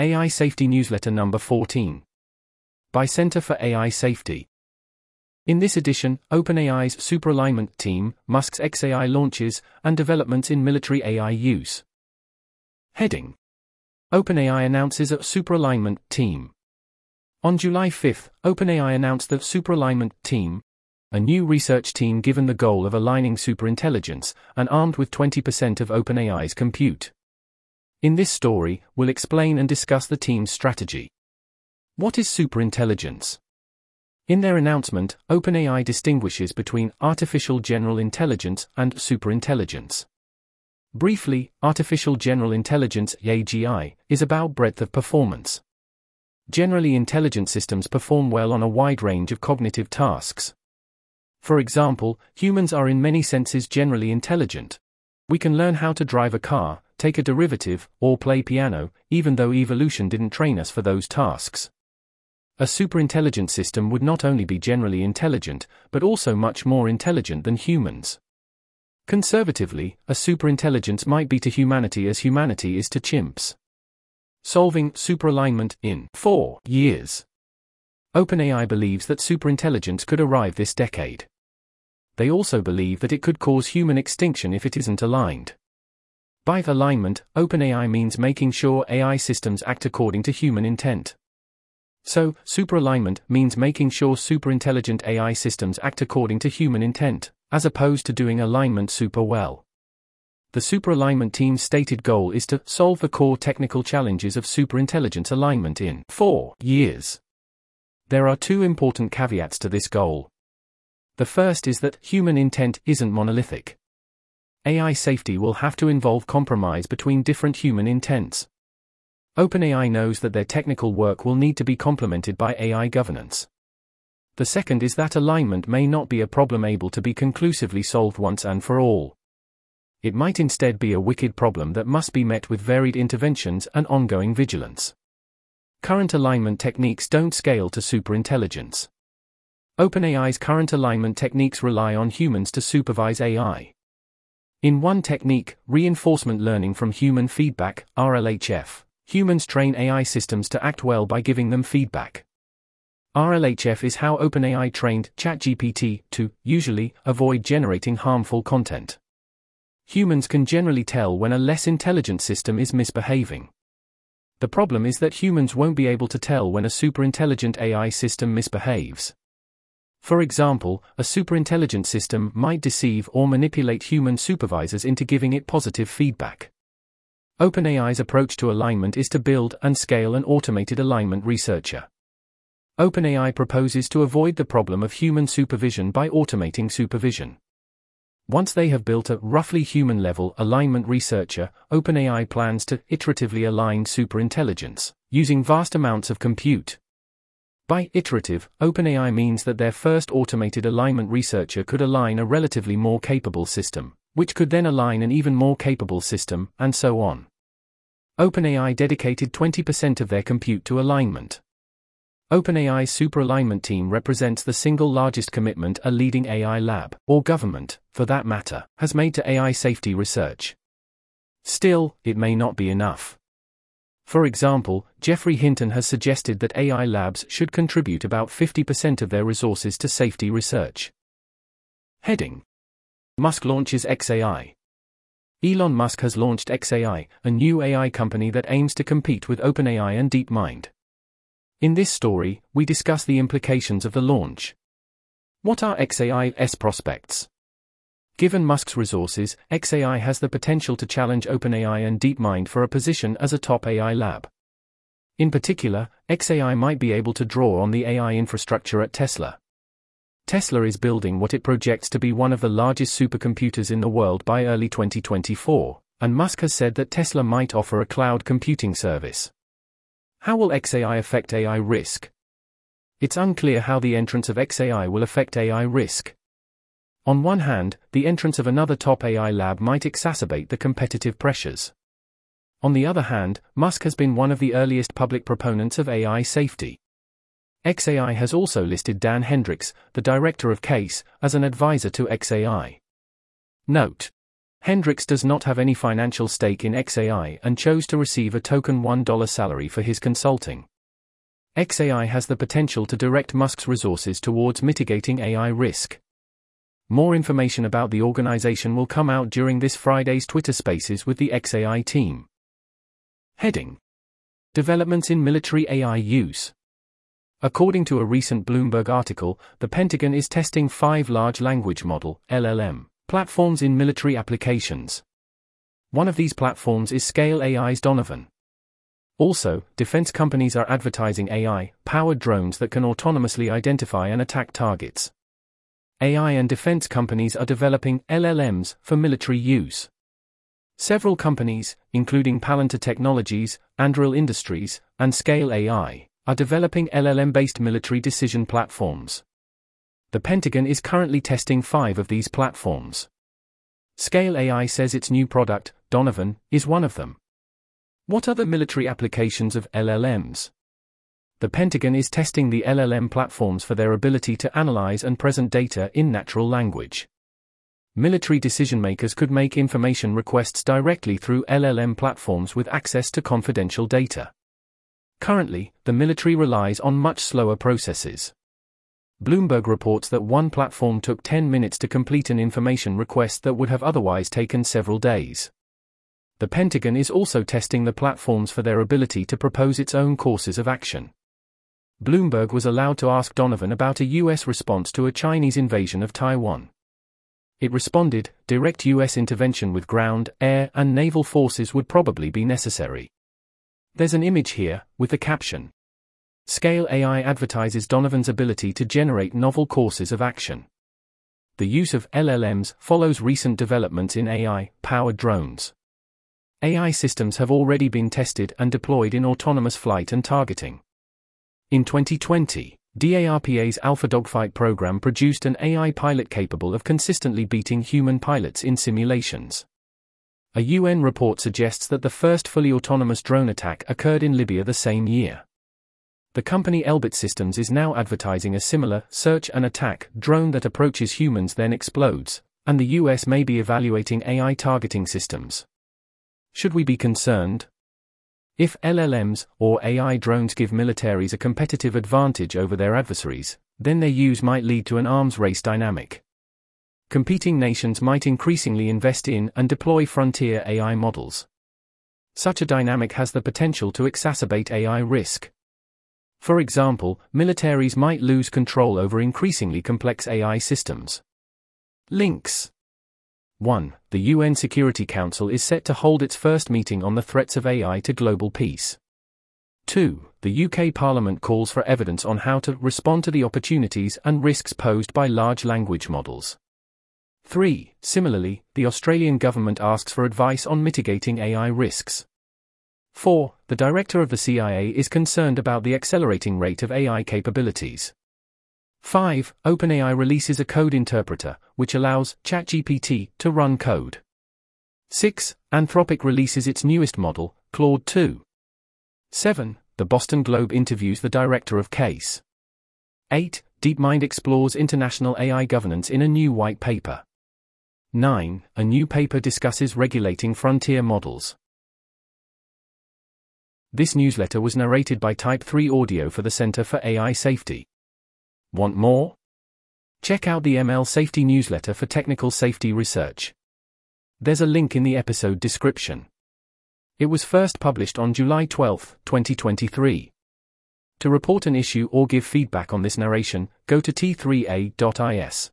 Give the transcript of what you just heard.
AI Safety Newsletter number 14. By Center for AI Safety. In this edition, OpenAI's superalignment team, Musk's XAI launches, and developments in military AI use. Heading OpenAI announces a superalignment team. On July 5, OpenAI announced the superalignment team, a new research team given the goal of aligning superintelligence and armed with 20% of OpenAI's compute. In this story, we'll explain and discuss the team's strategy. What is superintelligence? In their announcement, OpenAI distinguishes between artificial general intelligence and superintelligence. Briefly, artificial general intelligence AGI is about breadth of performance. Generally intelligent systems perform well on a wide range of cognitive tasks. For example, humans are in many senses generally intelligent. We can learn how to drive a car, take a derivative, or play piano, even though evolution didn't train us for those tasks. A superintelligent system would not only be generally intelligent, but also much more intelligent than humans. Conservatively, a superintelligence might be to humanity as humanity is to chimps. Solving superalignment in four years. OpenAI believes that superintelligence could arrive this decade. They also believe that it could cause human extinction if it isn't aligned. By alignment, OpenAI means making sure AI systems act according to human intent. So, superalignment means making sure superintelligent AI systems act according to human intent, as opposed to doing alignment super well. The superalignment team's stated goal is to solve the core technical challenges of superintelligence alignment in four years. There are two important caveats to this goal. The first is that human intent isn't monolithic. AI safety will have to involve compromise between different human intents. OpenAI knows that their technical work will need to be complemented by AI governance. The second is that alignment may not be a problem able to be conclusively solved once and for all. It might instead be a wicked problem that must be met with varied interventions and ongoing vigilance. Current alignment techniques don't scale to superintelligence. OpenAI's current alignment techniques rely on humans to supervise AI. In one technique, reinforcement learning from human feedback, RLHF, humans train AI systems to act well by giving them feedback. RLHF is how OpenAI trained ChatGPT to, usually, avoid generating harmful content. Humans can generally tell when a less intelligent system is misbehaving. The problem is that humans won't be able to tell when a superintelligent AI system misbehaves. For example, a superintelligent system might deceive or manipulate human supervisors into giving it positive feedback. OpenAI's approach to alignment is to build and scale an automated alignment researcher. OpenAI proposes to avoid the problem of human supervision by automating supervision. Once they have built a roughly human level alignment researcher, OpenAI plans to iteratively align superintelligence, using vast amounts of compute. By iterative, OpenAI means that their first automated alignment researcher could align a relatively more capable system, which could then align an even more capable system, and so on. OpenAI dedicated 20% of their compute to alignment. OpenAI's superalignment team represents the single largest commitment a leading AI lab, or government, for that matter, has made to AI safety research. Still, it may not be enough. For example, Geoffrey Hinton has suggested that AI labs should contribute about 50% of their resources to safety research. Heading Musk launches XAI. Elon Musk has launched XAI, a new AI company that aims to compete with OpenAI and DeepMind. In this story, we discuss the implications of the launch. What are XAI's prospects? Given Musk's resources, XAI has the potential to challenge OpenAI and DeepMind for a position as a top AI lab. In particular, XAI might be able to draw on the AI infrastructure at Tesla. Tesla is building what it projects to be one of the largest supercomputers in the world by early 2024, and Musk has said that Tesla might offer a cloud computing service. How will XAI affect AI risk? It's unclear how the entrance of XAI will affect AI risk. On one hand, the entrance of another top AI lab might exacerbate the competitive pressures. On the other hand, Musk has been one of the earliest public proponents of AI safety. XAI has also listed Dan Hendrycks, the director of CAIS, as an advisor to XAI. Note Hendrycks does not have any financial stake in XAI and chose to receive a token $1 salary for his consulting. XAI has the potential to direct Musk's resources towards mitigating AI risk. More information about the organization will come out during this Friday's Twitter Spaces with the XAI team. Heading Developments in Military AI Use. According to a recent Bloomberg article, the Pentagon is testing five large language model LLM platforms in military applications. One of these platforms is Scale AI's Donovan. Also, defense companies are advertising AI powered drones that can autonomously identify and attack targets. AI and defense companies are developing LLMs for military use. Several companies, including Palantir Technologies, Anduril Industries, and Scale AI, are developing LLM based military decision platforms. The Pentagon is currently testing five of these platforms. Scale AI says its new product, Donovan, is one of them. What other military applications of LLMs? The Pentagon is testing the LLM platforms for their ability to analyze and present data in natural language military decision makers could make information requests directly through LLM platforms with access to confidential data. Currently, the military relies on much slower processes. Bloomberg reports that one platform took 10 minutes to complete an information request that would have otherwise taken several days. The Pentagon is also testing the platforms for their ability to propose its own courses of action. Bloomberg was allowed to ask Donovan about a U.S. response to a Chinese invasion of Taiwan. It responded, direct US intervention with ground, air, and naval forces would probably be necessary. There's an image here, with the caption Scale AI advertises Donovan's ability to generate novel courses of action. The use of LLMs follows recent developments in AI powered drones. AI systems have already been tested and deployed in autonomous flight and targeting. In 2020, DARPA's Alpha Dogfight program produced an AI pilot capable of consistently beating human pilots in simulations. A UN report suggests that the first fully autonomous drone attack occurred in Libya the same year. The company Elbit Systems is now advertising a similar search and attack drone that approaches humans then explodes, and the US may be evaluating AI targeting systems. Should we be concerned? If LLMs or AI drones give militaries a competitive advantage over their adversaries, then their use might lead to an arms race dynamic. Competing nations might increasingly invest in and deploy frontier AI models. Such a dynamic has the potential to exacerbate AI risk. For example, militaries might lose control over increasingly complex AI systems. Links 1. The UN Security Council is set to hold its first meeting on the threats of AI to global peace. 2. The UK Parliament calls for evidence on how to respond to the opportunities and risks posed by large language models. 3. Similarly, the Australian government asks for advice on mitigating AI risks. 4. The director of the CIA is concerned about the accelerating rate of AI capabilities. 5. OpenAI releases a code interpreter, which allows ChatGPT to run code. 6. Anthropic releases its newest model, Claude 2. 7. The Boston Globe interviews the director of CAIS. 8. DeepMind explores international AI governance in a new white paper. 9. A new paper discusses regulating frontier models. This newsletter was narrated by Type 3 Audio for the Center for AI Safety. Want more? Check out the ML Safety newsletter for technical safety research. There's a link in the episode description. It was first published on July 12, 2023. To report an issue or give feedback on this narration, go to t3a.is.